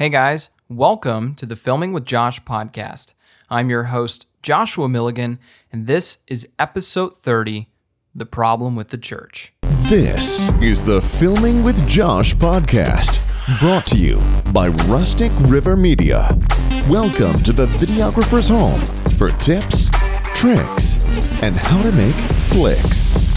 Hey guys, welcome to the Filming with Josh podcast. I'm your host, Joshua Milligan, and this is episode 30 The Problem with the Church. This is the Filming with Josh podcast, brought to you by Rustic River Media. Welcome to the videographer's home for tips, tricks, and how to make flicks.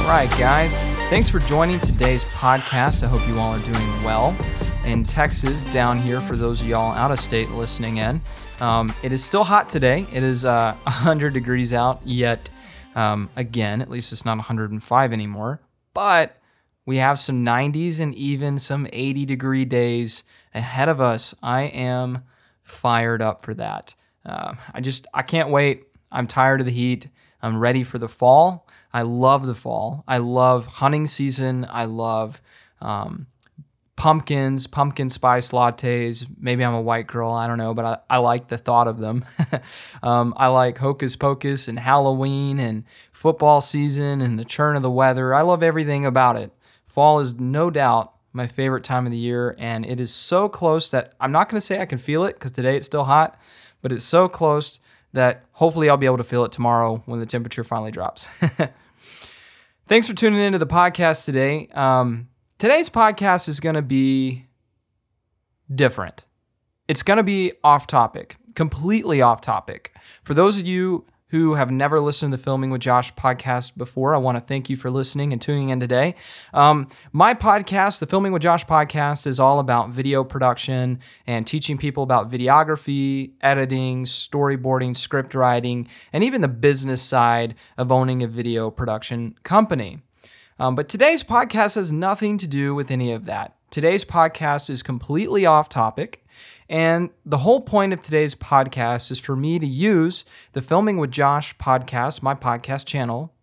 All right, guys, thanks for joining today's podcast. I hope you all are doing well in Texas down here for those of y'all out of state listening in. Um, it is still hot today. It is uh, 100 degrees out, yet um, again, at least it's not 105 anymore. But we have some 90s and even some 80 degree days ahead of us. I am fired up for that. Uh, I just, I can't wait. I'm tired of the heat. I'm ready for the fall. I love the fall. I love hunting season. I love um, pumpkins, pumpkin spice lattes. Maybe I'm a white girl, I don't know, but I, I like the thought of them. um, I like Hocus Pocus and Halloween and football season and the churn of the weather. I love everything about it. Fall is no doubt my favorite time of the year, and it is so close that I'm not going to say I can feel it because today it's still hot, but it's so close that hopefully I'll be able to feel it tomorrow when the temperature finally drops. Thanks for tuning into the podcast today. Um, Today's podcast is going to be different. It's going to be off topic, completely off topic. For those of you who have never listened to the Filming with Josh podcast before, I want to thank you for listening and tuning in today. Um, my podcast, the Filming with Josh podcast, is all about video production and teaching people about videography, editing, storyboarding, script writing, and even the business side of owning a video production company. Um, but today's podcast has nothing to do with any of that. Today's podcast is completely off topic. And the whole point of today's podcast is for me to use the Filming with Josh podcast, my podcast channel,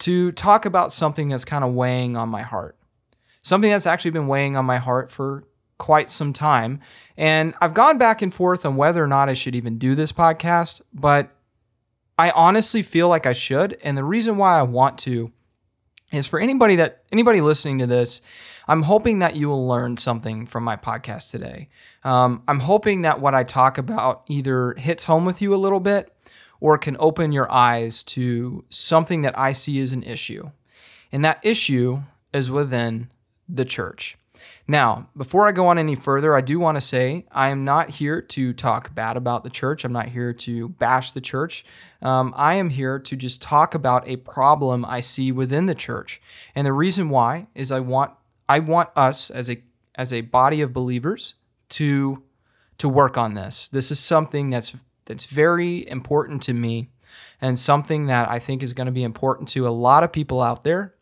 to talk about something that's kind of weighing on my heart. Something that's actually been weighing on my heart for quite some time. And I've gone back and forth on whether or not I should even do this podcast, but I honestly feel like I should. And the reason why I want to is for anybody that anybody listening to this i'm hoping that you will learn something from my podcast today um, i'm hoping that what i talk about either hits home with you a little bit or can open your eyes to something that i see as an issue and that issue is within the church now, before I go on any further, I do want to say I am not here to talk bad about the church. I'm not here to bash the church. Um, I am here to just talk about a problem I see within the church. And the reason why is I want I want us as a as a body of believers to to work on this. This is something that's that's very important to me and something that I think is going to be important to a lot of people out there.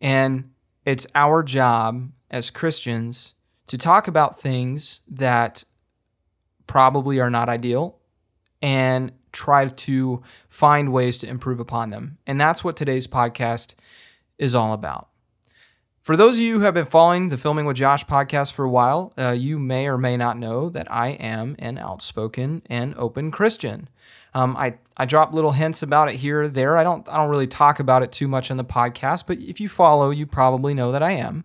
And it's our job as Christians to talk about things that probably are not ideal and try to find ways to improve upon them. And that's what today's podcast is all about. For those of you who have been following the Filming with Josh podcast for a while, uh, you may or may not know that I am an outspoken and open Christian. Um, I I drop little hints about it here or there. I don't I don't really talk about it too much on the podcast, but if you follow, you probably know that I am.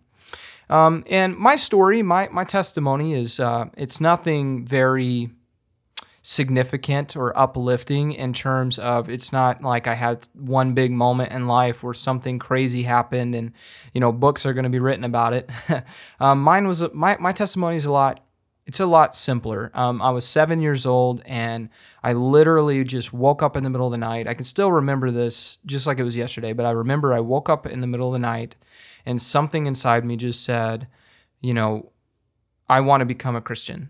Um, and my story, my my testimony is uh, it's nothing very significant or uplifting in terms of it's not like I had one big moment in life where something crazy happened and you know books are going to be written about it. um, mine was my my testimony is a lot. It's a lot simpler. Um, I was seven years old and I literally just woke up in the middle of the night. I can still remember this just like it was yesterday, but I remember I woke up in the middle of the night and something inside me just said, you know, I want to become a Christian.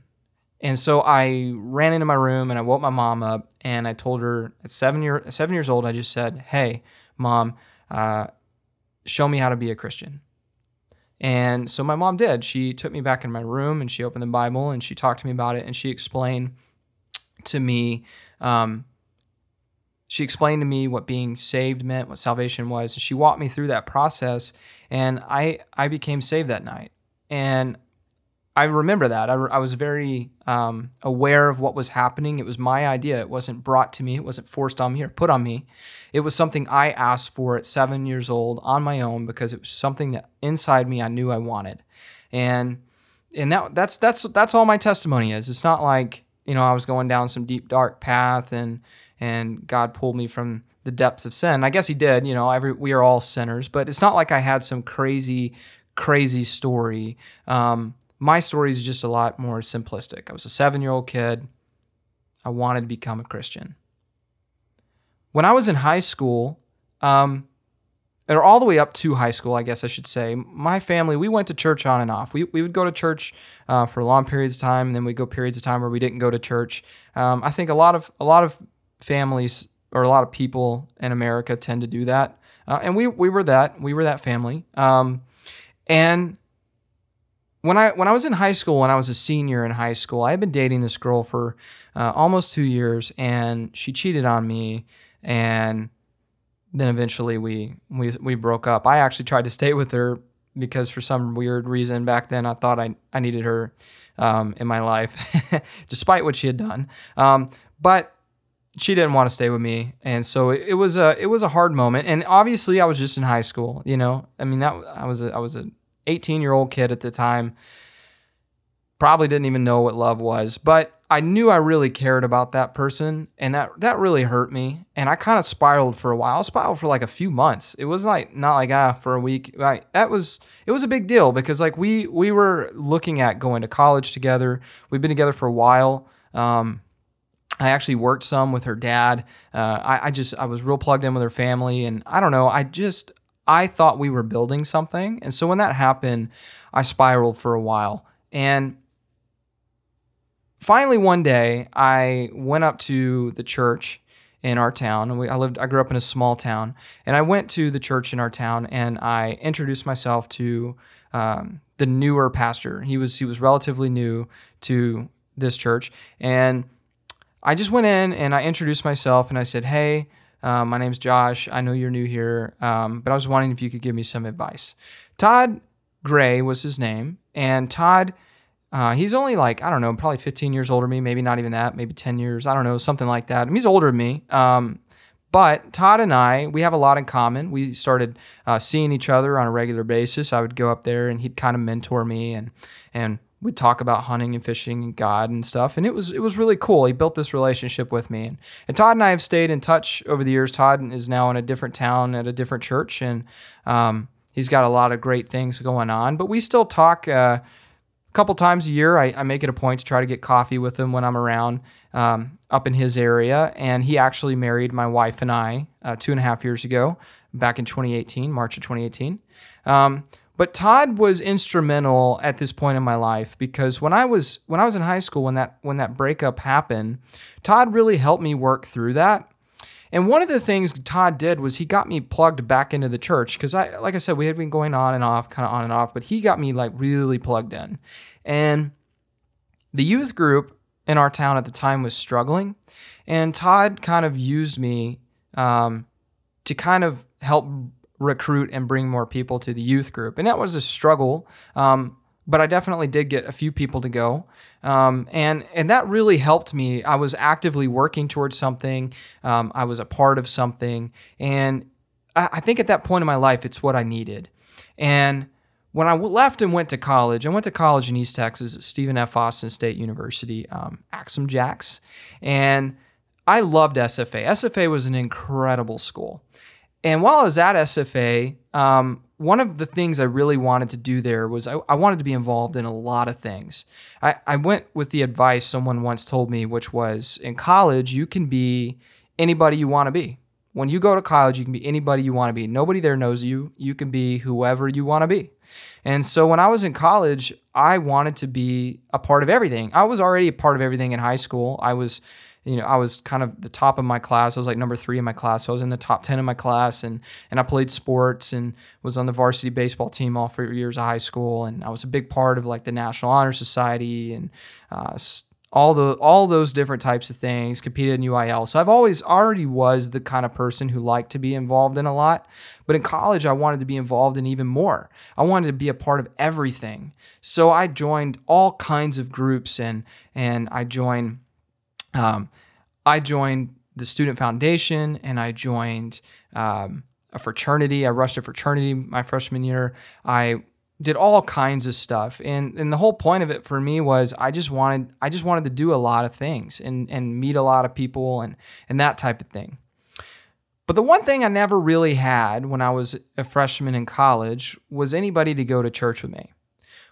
And so I ran into my room and I woke my mom up and I told her at seven year seven years old, I just said, "Hey, mom, uh, show me how to be a Christian." And so my mom did. She took me back in my room and she opened the Bible and she talked to me about it and she explained to me um, she explained to me what being saved meant, what salvation was. And she walked me through that process, and I I became saved that night. And I remember that. I, I was very um, aware of what was happening. It was my idea. It wasn't brought to me. It wasn't forced on me or put on me. It was something I asked for at seven years old on my own because it was something that inside me I knew I wanted. And and that that's that's that's all my testimony is. It's not like you know I was going down some deep dark path and and God pulled me from the depths of sin. I guess He did. You know, every we are all sinners, but it's not like I had some crazy crazy story. Um, my story is just a lot more simplistic. I was a seven year old kid. I wanted to become a Christian. When I was in high school, um, or all the way up to high school, I guess I should say, my family, we went to church on and off. We, we would go to church uh, for long periods of time, and then we'd go periods of time where we didn't go to church. Um, I think a lot of a lot of families or a lot of people in America tend to do that, uh, and we we were that we were that family. Um, and when I when I was in high school, when I was a senior in high school, I had been dating this girl for uh, almost two years, and she cheated on me, and then eventually we we we broke up. I actually tried to stay with her because for some weird reason back then I thought I I needed her um, in my life, despite what she had done. Um, but she didn't want to stay with me, and so it, it, was a it was a hard moment. And obviously, I was just in high school. You know, I mean that I was a, I was a 18 year old kid at the time. Probably didn't even know what love was, but I knew I really cared about that person, and that that really hurt me. And I kind of spiraled for a while. I spiraled for like a few months. It was like not like ah for a week. Like that was it was a big deal because like we we were looking at going to college together. We've been together for a while. Um, I actually worked some with her dad. Uh, I, I just I was real plugged in with her family, and I don't know. I just I thought we were building something, and so when that happened, I spiraled for a while. And finally, one day, I went up to the church in our town. We, I lived, I grew up in a small town, and I went to the church in our town, and I introduced myself to um, the newer pastor. He was he was relatively new to this church, and I just went in and I introduced myself, and I said, "Hey." Uh, my name's Josh. I know you're new here, um, but I was wondering if you could give me some advice. Todd Gray was his name, and Todd uh, he's only like, I don't know, probably 15 years older than me, maybe not even that, maybe 10 years, I don't know, something like that. I mean, he's older than me. Um, but Todd and I, we have a lot in common. We started uh, seeing each other on a regular basis. I would go up there and he'd kind of mentor me and, and we'd talk about hunting and fishing and God and stuff. And it was, it was really cool. He built this relationship with me. And, and Todd and I have stayed in touch over the years. Todd is now in a different town at a different church. And um, he's got a lot of great things going on. But we still talk. Uh, a couple times a year, I, I, make it a point to try to get coffee with him when I'm around um, up in his area. And he actually married my wife and I uh, two and a half years ago, back in 2018, March of 2018. Um, but Todd was instrumental at this point in my life because when I was when I was in high school, when that when that breakup happened, Todd really helped me work through that. And one of the things Todd did was he got me plugged back into the church because I, like I said, we had been going on and off, kind of on and off, but he got me like really plugged in. And the youth group in our town at the time was struggling, and Todd kind of used me um, to kind of help recruit and bring more people to the youth group. And that was a struggle. Um, but I definitely did get a few people to go. Um, and and that really helped me. I was actively working towards something. Um, I was a part of something, and I, I, think at that point in my life, it's what I needed. And when I left and went to college, I went to college in East Texas at Stephen F. Austin State University, um, Axe 'Em Jacks, and I loved SFA. SFA was an incredible school. And while I was at SFA, um, one of the things I really wanted to do there was I, I, wanted to be involved in a lot of things. I, I went with the advice someone once told me, which was in college, you can be anybody you want to be. When you go to college, you can be anybody you want to be. Nobody there knows you. You can be whoever you want to be. And so when I was in college, I wanted to be a part of everything. I was already a part of everything in high school. I was you know, I was kind of the top of my class. I was like number three in my class. So I was in the top 10 in my class and, and I played sports and was on the varsity baseball team all four years of high school. And I was a big part of like the National Honor Society and uh, all the all those different types of things, competed in UIL. So I've always already was the kind of person who liked to be involved in a lot. But in college, I wanted to be involved in even more. I wanted to be a part of everything. So I joined all kinds of groups and and I joined um, I joined the Student Foundation and I joined um, a fraternity. I rushed a fraternity my freshman year. I did all kinds of stuff and and the whole point of it for me was I just wanted I just wanted to do a lot of things and and meet a lot of people and and that type of thing. But the one thing I never really had when I was a freshman in college was anybody to go to church with me.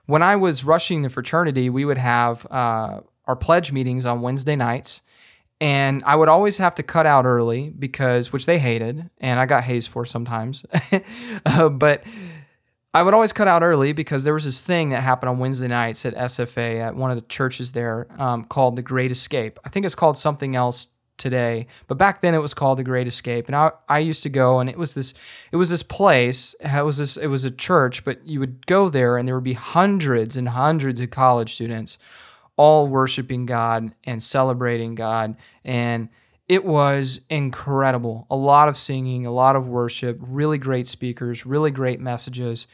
When I was rushing the fraternity, we would have uh, our pledge meetings on Wednesday nights, and I would always have to cut out early because, which they hated, and I got hazed for sometimes. uh, but I would always cut out early because there was this thing that happened on Wednesday nights at SFA at one of the churches there um, called the Great Escape. I think it's called something else today, but back then it was called the Great Escape. And I, I used to go, and it was this it was this place. It was this it was a church, but you would go there, and there would be hundreds and hundreds of college students, all worshiping God and celebrating God, and it was incredible. A lot of singing, a lot of worship, really great speakers, really great messages.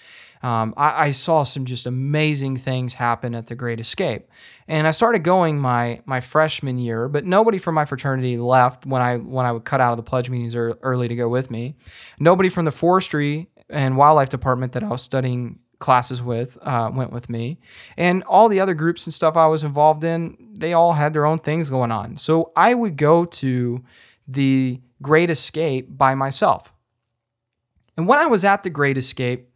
Um, I, I, saw some just amazing things happen at the Great Escape, and I started going my my freshman year. But nobody from my fraternity left when I when I would cut out of the pledge meetings early to go with me. Nobody from the forestry and wildlife department that I was studying classes with uh, went with me. And all the other groups and stuff I was involved in, they all had their own things going on. So I would go to the Great Escape by myself. And when I was at the Great Escape,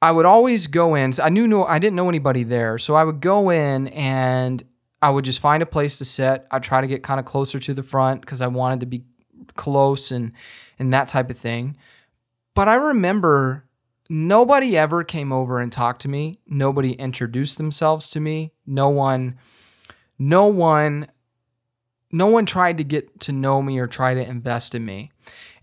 I would always go in. I knew no, I didn't know anybody there, so I would go in and I would just find a place to sit. I'd try to get kind of closer to the front because I wanted to be close and and that type of thing. But I remember nobody ever came over and talked to me. Nobody introduced themselves to me. No one, no one, no one tried to get to know me or try to invest in me.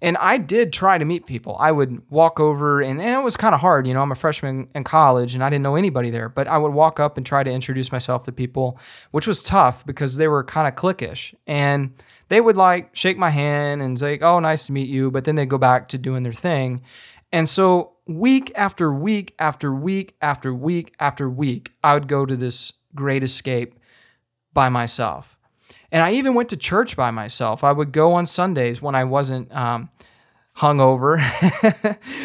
And I did try to meet people. I would walk over, and, and it was kind of hard. You know, I'm a freshman in college and I didn't know anybody there, but I would walk up and try to introduce myself to people, which was tough because they were kind of cliquish. And they would like shake my hand and say, Oh, nice to meet you. But then they'd go back to doing their thing. And so week after week after week after week after week, I would go to this great escape by myself. And I even went to church by myself. I would go on Sundays when I wasn't um, hungover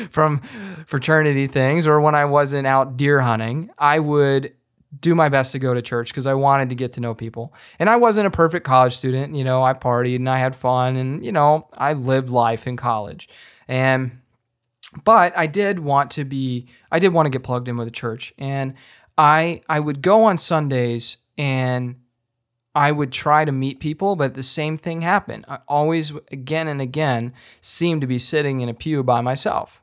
from fraternity things or when I wasn't out deer hunting. I would do my best to go to church because I wanted to get to know people. And I wasn't a perfect college student. You know, I partied and I had fun and, you know, I lived life in college. And but I did want to be I did want to get plugged in with a church and I I would go on Sundays and I would try to meet people, but the same thing happened. I always again and again seemed to be sitting in a pew by myself.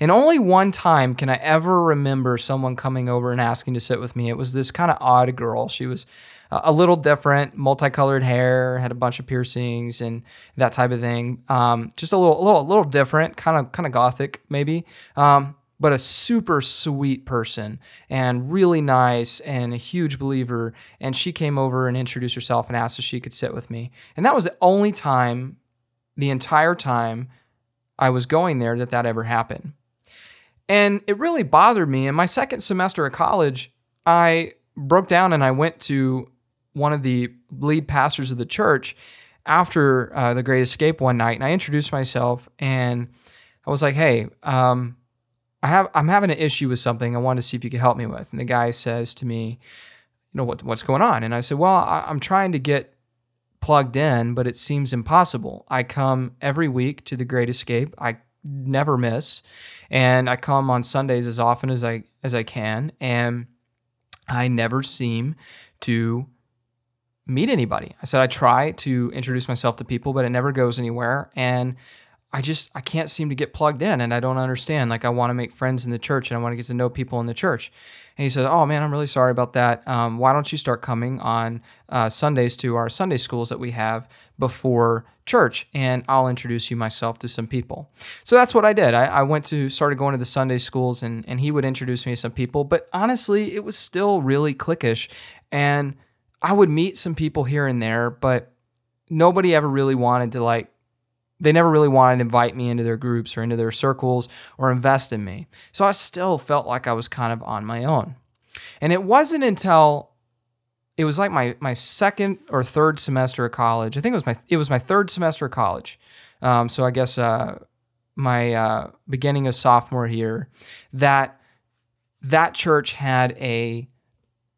And only one time can I ever remember someone coming over and asking to sit with me. It was this kind of odd girl. She was a little different, multicolored hair, had a bunch of piercings and that type of thing. Um, just a little, a little, a little different, kind of, kind of gothic maybe. Um, but a super sweet person and really nice and a huge believer. And she came over and introduced herself and asked if she could sit with me. And that was the only time, the entire time I was going there, that that ever happened. And it really bothered me. In my second semester of college, I broke down and I went to one of the lead pastors of the church after uh, the Great Escape one night, and I introduced myself, and I was like, "Hey, um, I have I'm having an issue with something. I wanted to see if you could help me with." And the guy says to me, "You know what what's going on?" And I said, "Well, I, I'm trying to get plugged in, but it seems impossible. I come every week to the Great Escape. I never miss, and I come on Sundays as often as I as I can, and I never seem to." Meet anybody. I said I try to introduce myself to people, but it never goes anywhere. And I just I can't seem to get plugged in and I don't understand. Like I want to make friends in the church and I want to get to know people in the church. And he says, "Oh man, I'm really sorry about that. Um, why don't you start coming on uh, Sundays to our Sunday schools that we have before church, and I'll introduce you myself to some people." So that's what I did. I, I went to started going to the Sunday schools, and and he would introduce me to some people. But honestly, it was still really cliquish, and I would meet some people here and there, but nobody ever really wanted to like they never really wanted to invite me into their groups or into their circles or invest in me. So I still felt like I was kind of on my own. And it wasn't until it was like my my second or third semester of college. I think it was my it was my third semester of college. Um, so I guess uh, my uh, beginning of sophomore year that that church had a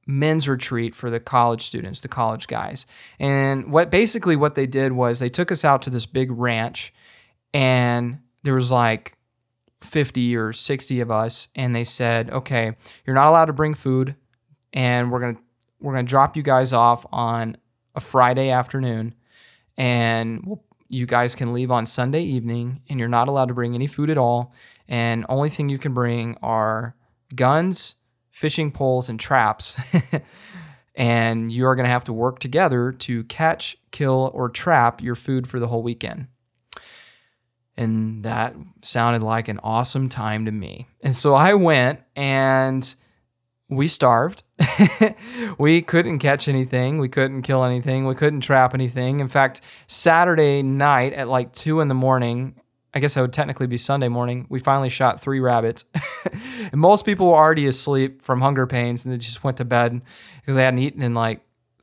men's retreat for the college students, the college guys. And what basically what they did was they took us out to this big ranch and there was like 50 or 60 of us and they said, "Okay, you're not allowed to bring food and we're going to we're going to drop you guys off on a Friday afternoon and you guys can leave on Sunday evening and you're not allowed to bring any food at all and only thing you can bring are guns, fishing poles and traps. and you are going to have to work together to catch, kill or trap your food for the whole weekend. And that sounded like an awesome time to me. And so I went and we starved. we couldn't catch anything. We couldn't kill anything. We couldn't trap anything. In fact, Saturday night at like two in the morning, I guess I would technically be Sunday morning, we finally shot three rabbits. and most people were already asleep from hunger pains and they just went to bed because they hadn't eaten in like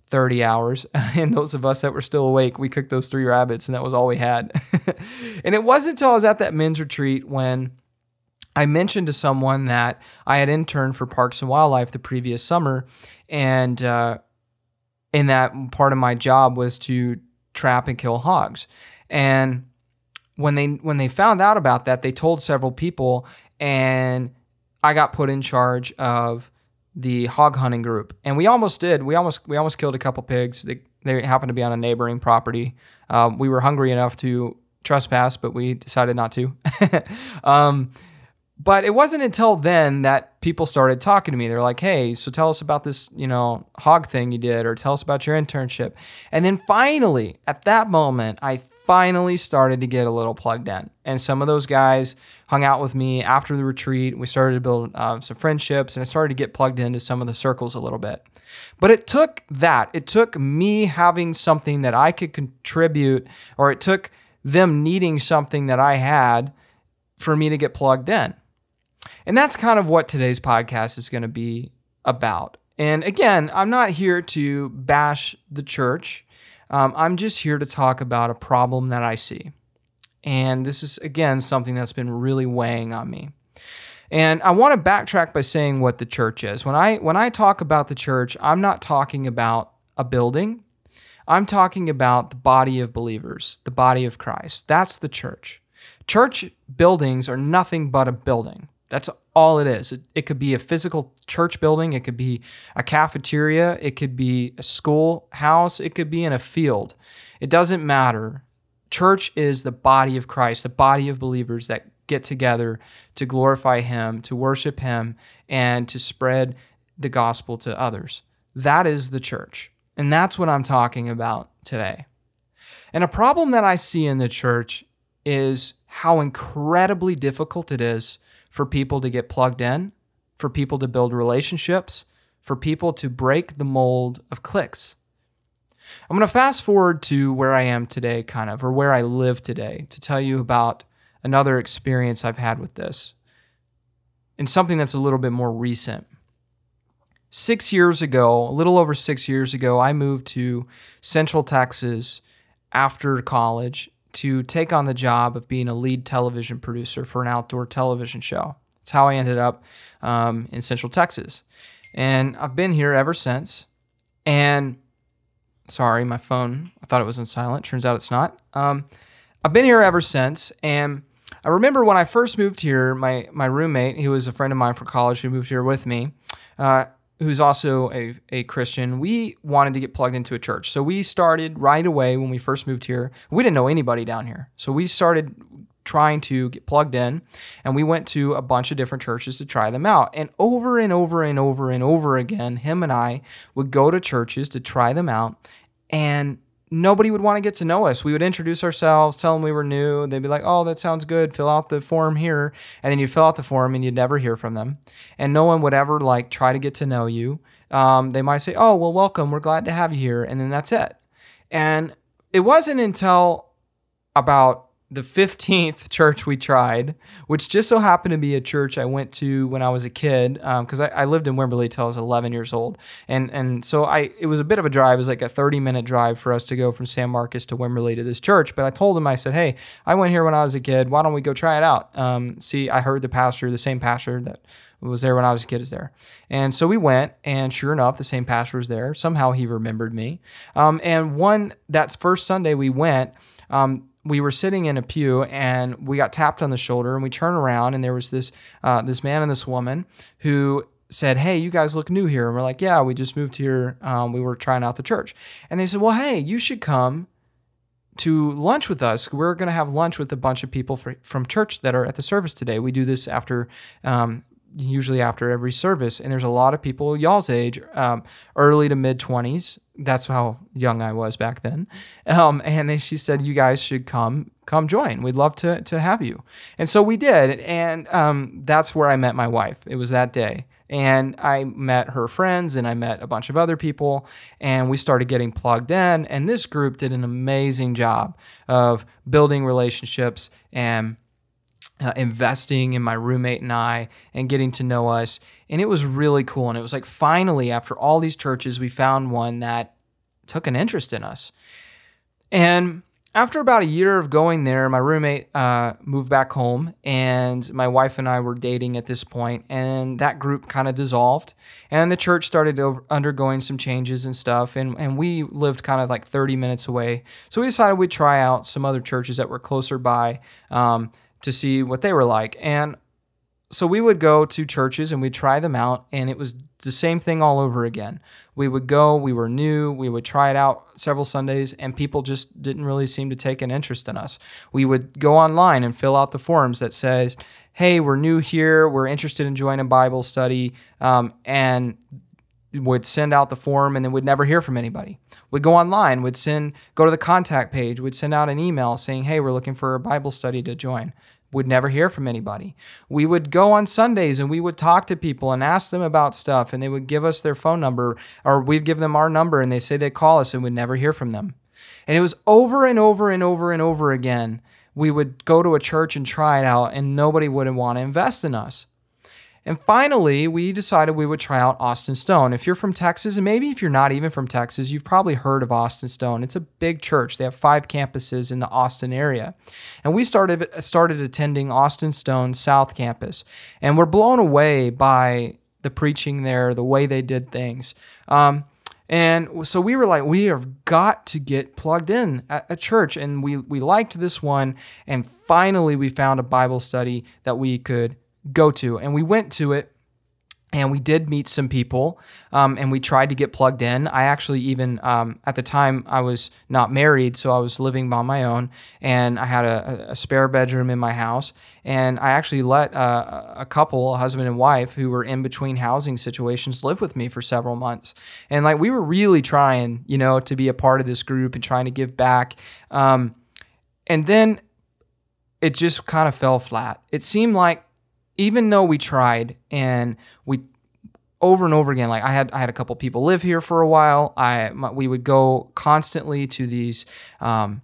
30 hours. and those of us that were still awake, we cooked those three rabbits and that was all we had. and it wasn't until I was at that men's retreat when I mentioned to someone that I had interned for Parks and Wildlife the previous summer, and uh, in that part of my job was to trap and kill hogs. And when they when they found out about that, they told several people, and I got put in charge of the hog hunting group. And we almost did. We almost we almost killed a couple pigs. They, they happened to be on a neighboring property. Um, we were hungry enough to trespass, but we decided not to. um, but it wasn't until then that people started talking to me. They're like, "Hey, so tell us about this, you know, hog thing you did, or tell us about your internship." And then finally, at that moment, I finally started to get a little plugged in. And some of those guys hung out with me after the retreat. We started to build uh, some friendships, and I started to get plugged into some of the circles a little bit. But it took that. It took me having something that I could contribute, or it took them needing something that I had for me to get plugged in. And that's kind of what today's podcast is going to be about. And again, I'm not here to bash the church. Um, I'm just here to talk about a problem that I see. And this is, again, something that's been really weighing on me. And I want to backtrack by saying what the church is. When I when I talk about the church, I'm not talking about a building. I'm talking about the body of believers, the body of Christ. That's the church. Church buildings are nothing but a building. That's all it is. It, it, could be a physical church building, it could be a cafeteria, it could be a school house, it could be in a field. It doesn't matter. Church is the body of Christ, the body of believers that get together to glorify Him, to worship Him, and to spread the gospel to others. That is the church. And that's what I'm talking about today. And a problem that I see in the church is how incredibly difficult it is for people to get plugged in, for people to build relationships, for people to break the mold of cliques. I'm going to fast forward to where I am today, kind of, or where I live today, to tell you about another experience I've had with this and something that's a little bit more recent. Six years ago, a little over six years ago, I moved to Central Texas after college to take on the job of being a lead television producer for an outdoor television show. That's how I ended up um, in Central Texas. And I've been here ever since. And sorry, my phone, I thought it was in silent. Turns out it's not. Um, I've been here ever since. And I remember when I first moved here, my, my roommate, he was a friend of mine from college who moved here with me, uh, who's also a, a Christian, we wanted to get plugged into a church. So we started right away when we first moved here. We didn't know anybody down here. So we started trying to get plugged in and we went to a bunch of different churches to try them out. And over and over and over and over again, him and I would go to churches to try them out and nobody would want to get to know us. We would introduce ourselves, tell them we were new. They'd be like, oh, that sounds good. Fill out the form here. And then you'd fill out the form and you'd never hear from them. And no one would ever like try to get to know you. Um, they might say, oh, well, welcome. We're glad to have you here. And then that's it. And it wasn't until about the 15th church we tried, which just so happened to be a church I went to when I was a kid, because um, I, I, lived in Wimberley till I was 11 years old, and and so I it was a bit of a drive. It was like a 30 minute drive for us to go from San Marcos to Wimberley to this church. But I told him, I said, hey, I went here when I was a kid. Why don't we go try it out? Um, see, I heard the pastor, the same pastor that was there when I was a kid is there. And so we went, and sure enough, the same pastor was there. Somehow he remembered me. Um, and one, that's first Sunday we went, um, we were sitting in a pew and we got tapped on the shoulder and we turned around and there was this uh, this man and this woman who said, "Hey, you guys look new here." And we're like, "Yeah, we just moved here. Um, we were trying out the church." And they said, "Well, hey, you should come to lunch with us. We're going to have lunch with a bunch of people for, from church that are at the service today. We do this after um, usually after every service. And there's a lot of people y'all's age, um, early to mid 20s. That's how young I was back then. Um, and then she said, You guys should come. Come join. We'd love to, to have you. And so we did. And um, that's where I met my wife. It was that day. And I met her friends and I met a bunch of other people and we started getting plugged in. And this group did an amazing job of building relationships and uh, investing in my roommate and I and getting to know us. And it was really cool. And it was like finally, after all these churches, we found one that took an interest in us. And after about a year of going there, my roommate uh, moved back home, and my wife and I were dating at this point, and that group kind of dissolved, and the church started over, undergoing some changes and stuff, and and we lived kind of like 30 minutes away, so we decided we'd try out some other churches that were closer by. Um, to see what they were like. And so we would go to churches and we'd try them out, and it was the same thing all over again. We would go, we were new, we would try it out several Sundays, and people just didn't really seem to take an interest in us. We would go online and fill out the forms that says, "Hey, we're new here, we're interested in joining Bible study," um, and would send out the form and then would never hear from anybody. Would go online, would send go to the contact page, would send out an email saying, "Hey, we're looking for a Bible study to join." Would never hear from anybody. We would go on Sundays and we would talk to people and ask them about stuff and they would give us their phone number or we'd give them our number and they say they'd call us and we'd never hear from them. And it was over and over and over and over again. We would go to a church and try it out and nobody would want to invest in us. And finally, we decided we would try out Austin Stone. If you're from Texas, and maybe if you're not even from Texas, you've probably heard of Austin Stone. It's a big church. They have five campuses in the Austin area. And we started started attending Austin Stone South Campus. And we're blown away by the preaching there, the way they did things. Um, and so we were like, we have got to get plugged in at a church. And we, we liked this one. And finally, we found a Bible study that we could go to. And we went to it and we did meet some people um, and we tried to get plugged in. I actually even um, at the time i was not married so i was living on my own and i had a, a spare bedroom in my house. And i actually let uh, a couple a husband and wife who were in between housing situations live with me for several months. And like we were really trying you know to be a part of this group and trying to give back. Um, and then it just kind of fell flat. It seemed like even though we tried and we over and over again like i had i had a couple people live here for a while. I we would go constantly to these um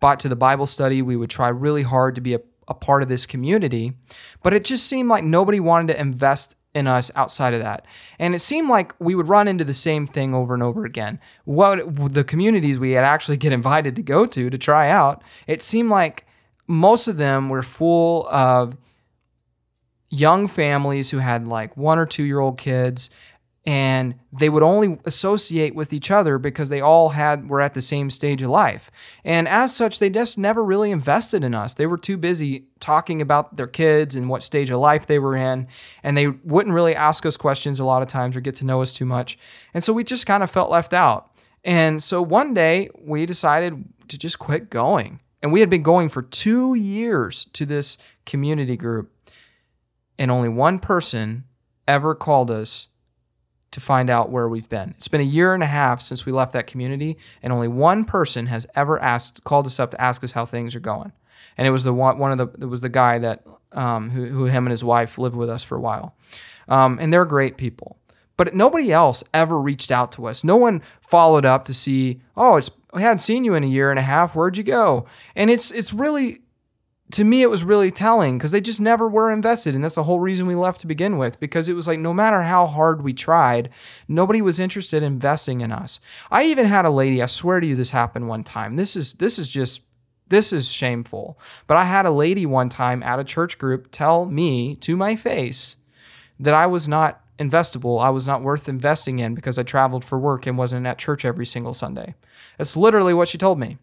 bought to the bible study. We would try really hard to be a, a part of this community but it just seemed like nobody wanted to invest in us outside of that. And it seemed like we would run into the same thing over and over again. What the communities we had actually get invited to go to to try out it seemed like most of them were full of young families who had like one or two year old kids and they would only associate with each other because they all had were at the same stage of life. And as such they just never really invested in us. They were too busy talking about their kids and what stage of life they were in and they wouldn't really ask us questions a lot of times or get to know us too much. And so we just kind of felt left out. And so one day we decided to just quit going. And we had been going for two years to this community group and only one person ever called us to find out where we've been. It's been a year and a half since we left that community, and only one person has ever asked, called us up to ask us how things are going. And it was the one, one of the, it was the guy that, um, who, who him and his wife lived with us for a while. Um, and they're great people. But nobody else ever reached out to us. No one followed up to see, oh, it's, we hadn't seen you in a year and a half. Where'd you go? And it's, it's really to me it was really telling because they just never were invested and that's the whole reason we left to begin with because it was like no matter how hard we tried nobody was interested in investing in us. I even had a lady i swear to you this happened one time. This is this is just this is shameful. But i had a lady one time at a church group tell me to my face that i was not investable i was not worth investing in because i traveled for work and wasn't at church every single sunday. That's literally what she told me.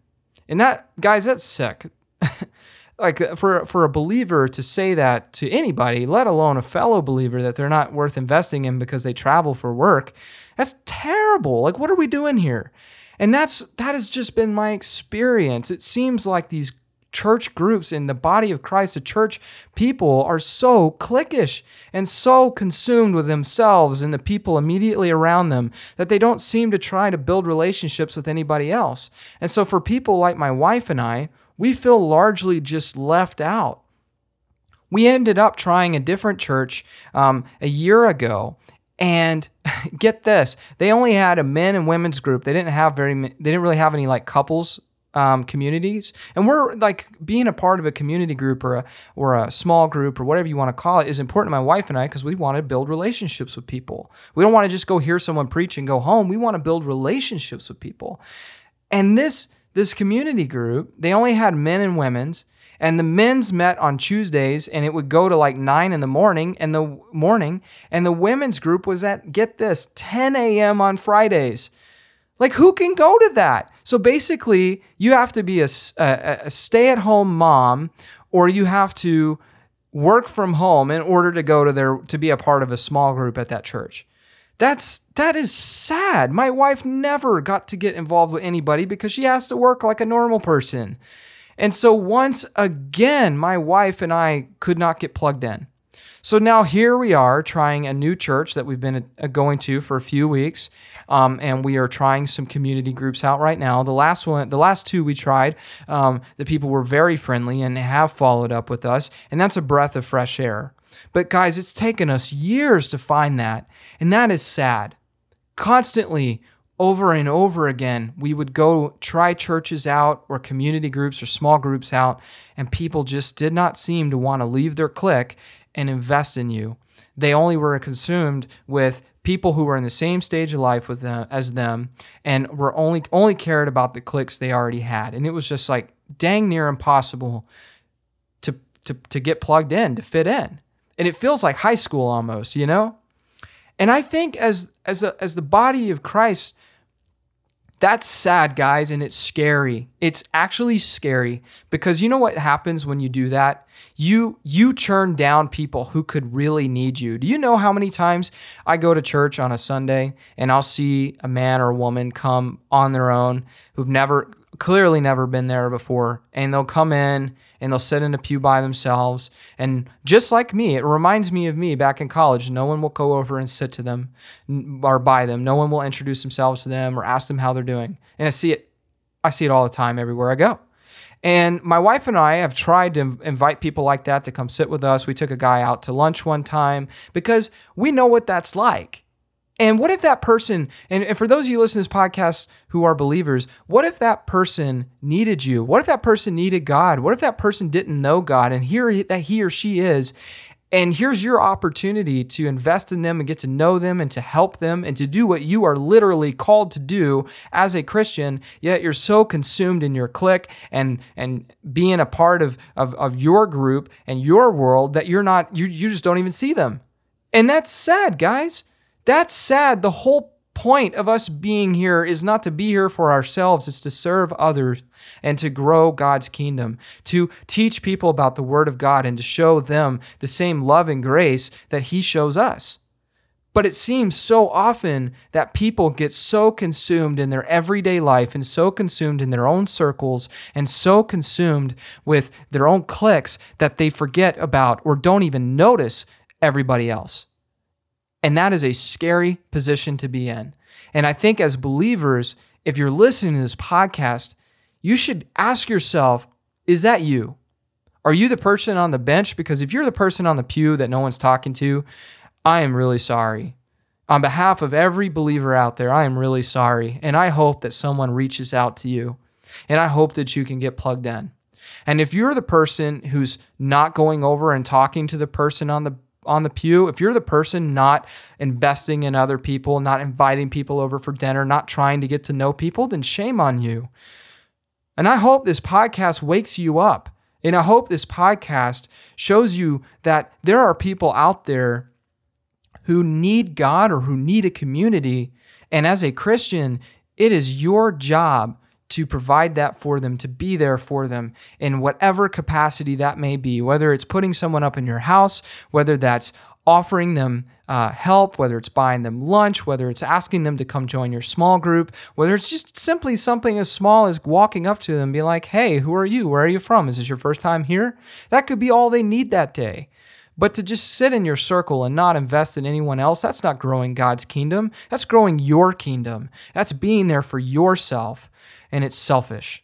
And that guys that's sick like uh, for for a believer to say that to anybody, let alone a fellow believer that they're not worth investing in because they travel for work, that's terrible. Like what are we doing here? And that's that has just been my experience. It seems like these church groups in the body of Christ, the church people are so cliquish and so consumed with themselves and the people immediately around them that they don't seem to try to build relationships with anybody else. And so for people like my wife and I, we feel largely just left out. We ended up trying a different church um, a year ago, and get this: they only had a men and women's group. They didn't have very. They didn't really have any like couples um, communities. And we're like being a part of a community group or a or a small group or whatever you want to call it is important to my wife and I because we want to build relationships with people. We don't want to just go hear someone preach and go home. We want to build relationships with people. And this this community group, they only had men and women's, and the men's met on Tuesdays and it would go to like nine in the morning and the morning, and the women's group was at get this 10 a.m. on Fridays. Like who can go to that? So basically, you have to be a, a, a stay-at-home mom, or you have to work from home in order to go to their to be a part of a small group at that church. That's that is sad. My wife never got to get involved with anybody because she has to work like a normal person. And so once again, my wife and I could not get plugged in. So now here we are trying a new church that we've been uh, going to for a few weeks. Um, and we are trying some community groups out right now. The last one, the last two we tried, um, the people were very friendly and have followed up with us, and that's a breath of fresh air. But guys, it's taken us years to find that. And that is sad. Constantly, over and over again, we would go try churches out or community groups or small groups out, and people just did not seem to want to leave their clique and invest in you. They only were consumed with people who were in the same stage of life with them as them and were only only cared about the cliques they already had. And it was just like dang near impossible to to to get plugged in, to fit in and it feels like high school almost, you know? And I think as as a, as the body of Christ, that's sad, guys, and it's scary. It's actually scary because you know what happens when you do that? You you turn down people who could really need you. Do you know how many times I go to church on a Sunday and I'll see a man or a woman come on their own who've never clearly never been there before and they'll come in and they'll sit in a pew by themselves. And just like me, it reminds me of me back in college. No one will go over and sit to them or by them. No one will introduce themselves to them or ask them how they're doing. And I see it, I see it all the time everywhere I go. And my wife and I have tried to invite people like that to come sit with us. We took a guy out to lunch one time because we know what that's like. And what if that person, and for those of you listening to this podcast who are believers, what if that person needed you? What if that person needed God? What if that person didn't know God and here that he or she is? And here's your opportunity to invest in them and get to know them and to help them and to do what you are literally called to do as a Christian, yet you're so consumed in your clique and and being a part of, of, of your group and your world that you're not, you, you just don't even see them. And that's sad, guys. That's sad. The whole point of us being here is not to be here for ourselves, it's to serve others and to grow God's kingdom, to teach people about the Word of God and to show them the same love and grace that He shows us. But it seems so often that people get so consumed in their everyday life and so consumed in their own circles and so consumed with their own cliques that they forget about or don't even notice everybody else. And that is a scary position to be in. And I think as believers, if you're listening to this podcast, you should ask yourself, is that you? Are you the person on the bench? Because if you're the person on the pew that no one's talking to, I am really sorry. On behalf of every believer out there, I am really sorry. And I hope that someone reaches out to you. And I hope that you can get plugged in. And if you're the person who's not going over and talking to the person on the on the pew, if you're the person not investing in other people, not inviting people over for dinner, not trying to get to know people, then shame on you. And I hope this podcast wakes you up. And I hope this podcast shows you that there are people out there who need God or who need a community. And as a Christian, it is your job to provide that for them, to be there for them in whatever capacity that may be, whether it's putting someone up in your house, whether that's offering them uh, help, whether it's buying them lunch, whether it's asking them to come join your small group, whether it's just simply something as small as walking up to them and be like, hey, who are you? Where are you from? Is this your first time here? That could be all they need that day. But to just sit in your circle and not invest in anyone else, that's not growing God's kingdom. That's growing your kingdom. That's being there for yourself and it's selfish.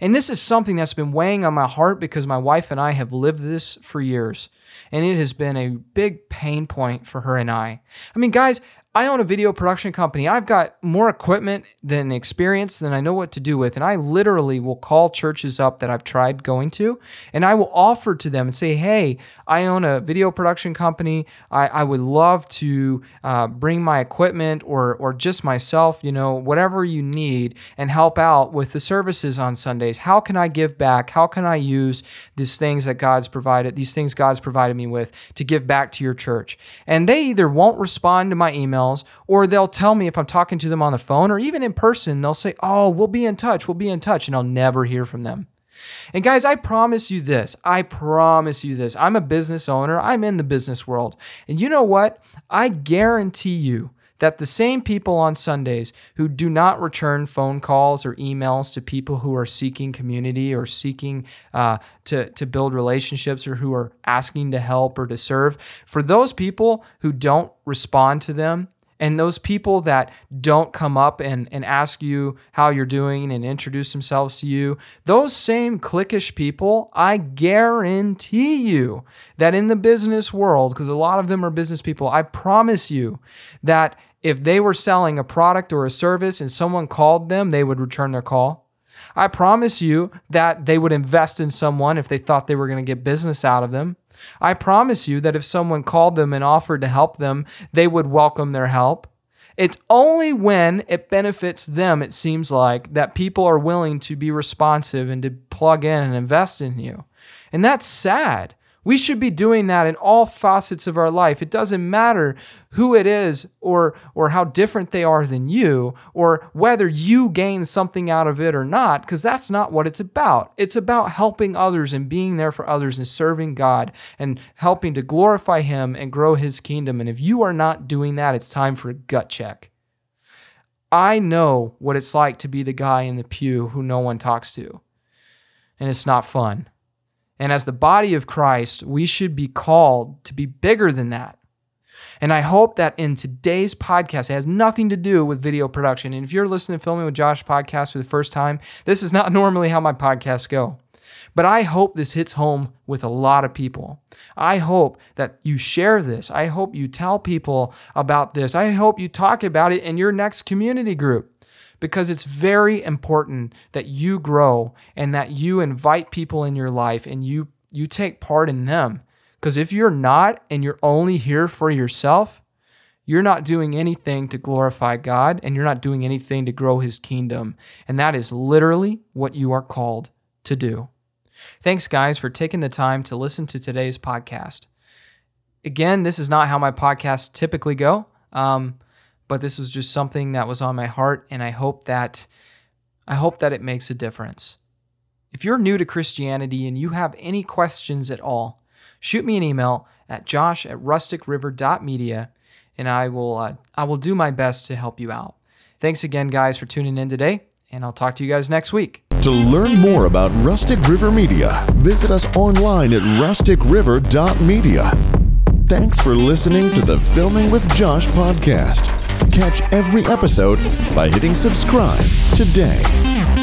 And this is something that's been weighing on my heart because my wife and I have lived this for years. And it has been a big pain point for her and I. I mean, guys, I own a video production company. I've got more equipment than experience than I know what to do with. And I literally will call churches up that I've tried going to, and I will offer to them and say, Hey, I own a video production company. I, I would love to uh, bring my equipment or, or just myself, you know, whatever you need, and help out with the services on Sundays. How can I give back? How can I use these things that God's provided, these things God's provided me with to give back to your church? And they either won't respond to my email emails, or they'll tell me if I'm talking to them on the phone or even in person, they'll say, Oh, we'll be in touch, we'll be in touch, and I'll never hear from them. And guys, I promise you this. I promise you this. I'm a business owner. I'm in the business world. And you know what? I guarantee you that the same people on Sundays who do not return phone calls or emails to people who are seeking community or seeking uh, to, to build relationships or who are asking to help or to serve, for those people who don't respond to them, and those people that don't come up and, and ask you how you're doing and introduce themselves to you, those same cliquish people, I guarantee you that in the business world, because a lot of them are business people, I promise you that if they were selling a product or a service and someone called them, they would return their call. I promise you that they would invest in someone if they thought they were going to get business out of them. I promise you that if someone called them and offered to help them, they would welcome their help. It's only when it benefits them, it seems like, that people are willing to be responsive and to plug in and invest in you. And that's sad we should be doing that in all facets of our life. It doesn't matter who it is or or how different they are than you or whether you gain something out of it or not because that's not what it's about. It's about helping others and being there for others and serving God and helping to glorify him and grow his kingdom. And if you are not doing that, it's time for a gut check. I know what it's like to be the guy in the pew who no one talks to. And it's not fun. And as the body of Christ, we should be called to be bigger than that. And I hope that in today's podcast, it has nothing to do with video production. And if you're listening to Filming with Josh podcast for the first time, this is not normally how my podcasts go. But I hope this hits home with a lot of people. I hope that you share this. I hope you tell people about this. I hope you talk about it in your next community group because it's very important that you grow and that you invite people in your life and you you take part in them. Because if you're not and you're only here for yourself, you're not doing anything to glorify God and you're not doing anything to grow his kingdom. And that is literally what you are called to do. Thanks, guys, for taking the time to listen to today's podcast. Again, this is not how my podcasts typically go. Um, but this was just something that was on my heart and I hope that I hope that it makes a difference. If you're new to Christianity and you have any questions at all, shoot me an email at josh at rusticriver.media and I will uh, I will do my best to help you out. Thanks again guys for tuning in today and I'll talk to you guys next week. To learn more about Rustic River Media, visit us online at rusticriver.media. Thanks for listening to the Filming with Josh podcast. Catch every episode by hitting subscribe today.